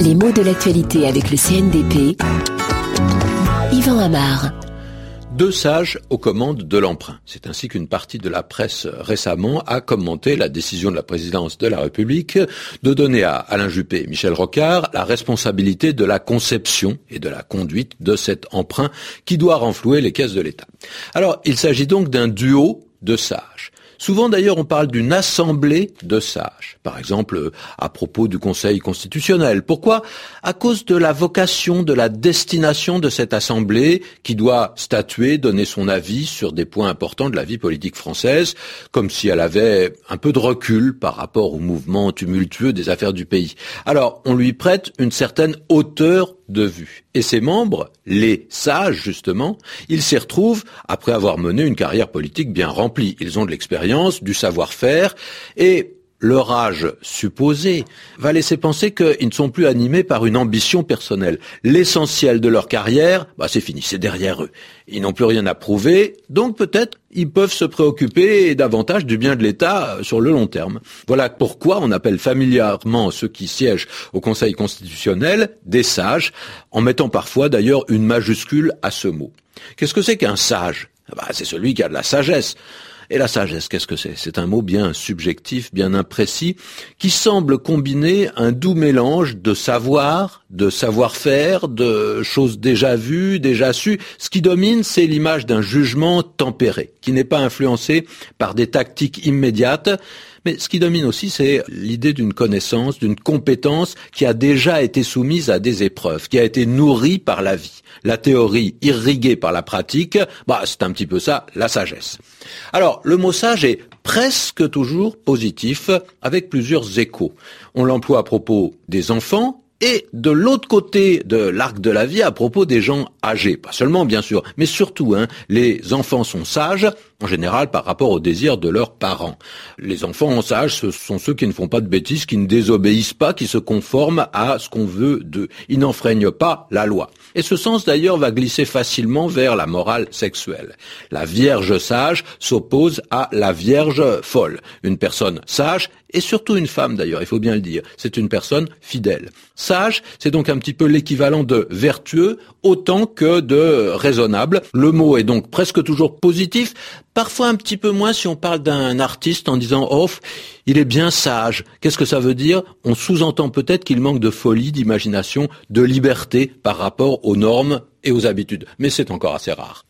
Les mots de l'actualité avec le CNDP. Yvan Amar. Deux sages aux commandes de l'emprunt. C'est ainsi qu'une partie de la presse récemment a commenté la décision de la présidence de la République de donner à Alain Juppé et Michel Rocard la responsabilité de la conception et de la conduite de cet emprunt qui doit renflouer les caisses de l'État. Alors, il s'agit donc d'un duo de sages. Souvent d'ailleurs on parle d'une assemblée de sages, par exemple à propos du Conseil constitutionnel. Pourquoi? À cause de la vocation, de la destination de cette assemblée qui doit statuer, donner son avis sur des points importants de la vie politique française, comme si elle avait un peu de recul par rapport au mouvement tumultueux des affaires du pays. Alors on lui prête une certaine hauteur de vue. Et ses membres, les sages justement, ils s'y retrouvent après avoir mené une carrière politique bien remplie. Ils ont de l'expérience, du savoir-faire, et leur âge supposé va laisser penser qu'ils ne sont plus animés par une ambition personnelle. L'essentiel de leur carrière, bah c'est fini, c'est derrière eux. Ils n'ont plus rien à prouver, donc peut-être ils peuvent se préoccuper davantage du bien de l'État sur le long terme. Voilà pourquoi on appelle familièrement ceux qui siègent au Conseil constitutionnel des sages, en mettant parfois d'ailleurs une majuscule à ce mot. Qu'est-ce que c'est qu'un sage? Bah, C'est celui qui a de la sagesse. Et la sagesse, qu'est-ce que c'est? C'est un mot bien subjectif, bien imprécis, qui semble combiner un doux mélange de savoir, de savoir-faire, de choses déjà vues, déjà sues. Ce qui domine, c'est l'image d'un jugement tempéré, qui n'est pas influencé par des tactiques immédiates, mais ce qui domine aussi, c'est l'idée d'une connaissance, d'une compétence qui a déjà été soumise à des épreuves, qui a été nourrie par la vie. La théorie irriguée par la pratique, bah, c'est un petit peu ça, la sagesse. Alors, le mot sage est presque toujours positif, avec plusieurs échos. On l'emploie à propos des enfants, et de l'autre côté de l'arc de la vie à propos des gens âgés. Pas seulement, bien sûr, mais surtout, hein, les enfants sont sages, en général par rapport aux désirs de leurs parents. Les enfants sages, ce sont ceux qui ne font pas de bêtises, qui ne désobéissent pas, qui se conforment à ce qu'on veut d'eux. Ils n'enfreignent pas la loi. Et ce sens d'ailleurs va glisser facilement vers la morale sexuelle. La vierge sage s'oppose à la vierge folle. Une personne sage et surtout une femme d'ailleurs, il faut bien le dire, c'est une personne fidèle. C'est donc un petit peu l'équivalent de vertueux autant que de raisonnable. Le mot est donc presque toujours positif, parfois un petit peu moins si on parle d'un artiste en disant oh, il est bien sage. Qu'est-ce que ça veut dire? On sous-entend peut-être qu'il manque de folie, d'imagination, de liberté par rapport aux normes et aux habitudes, mais c'est encore assez rare.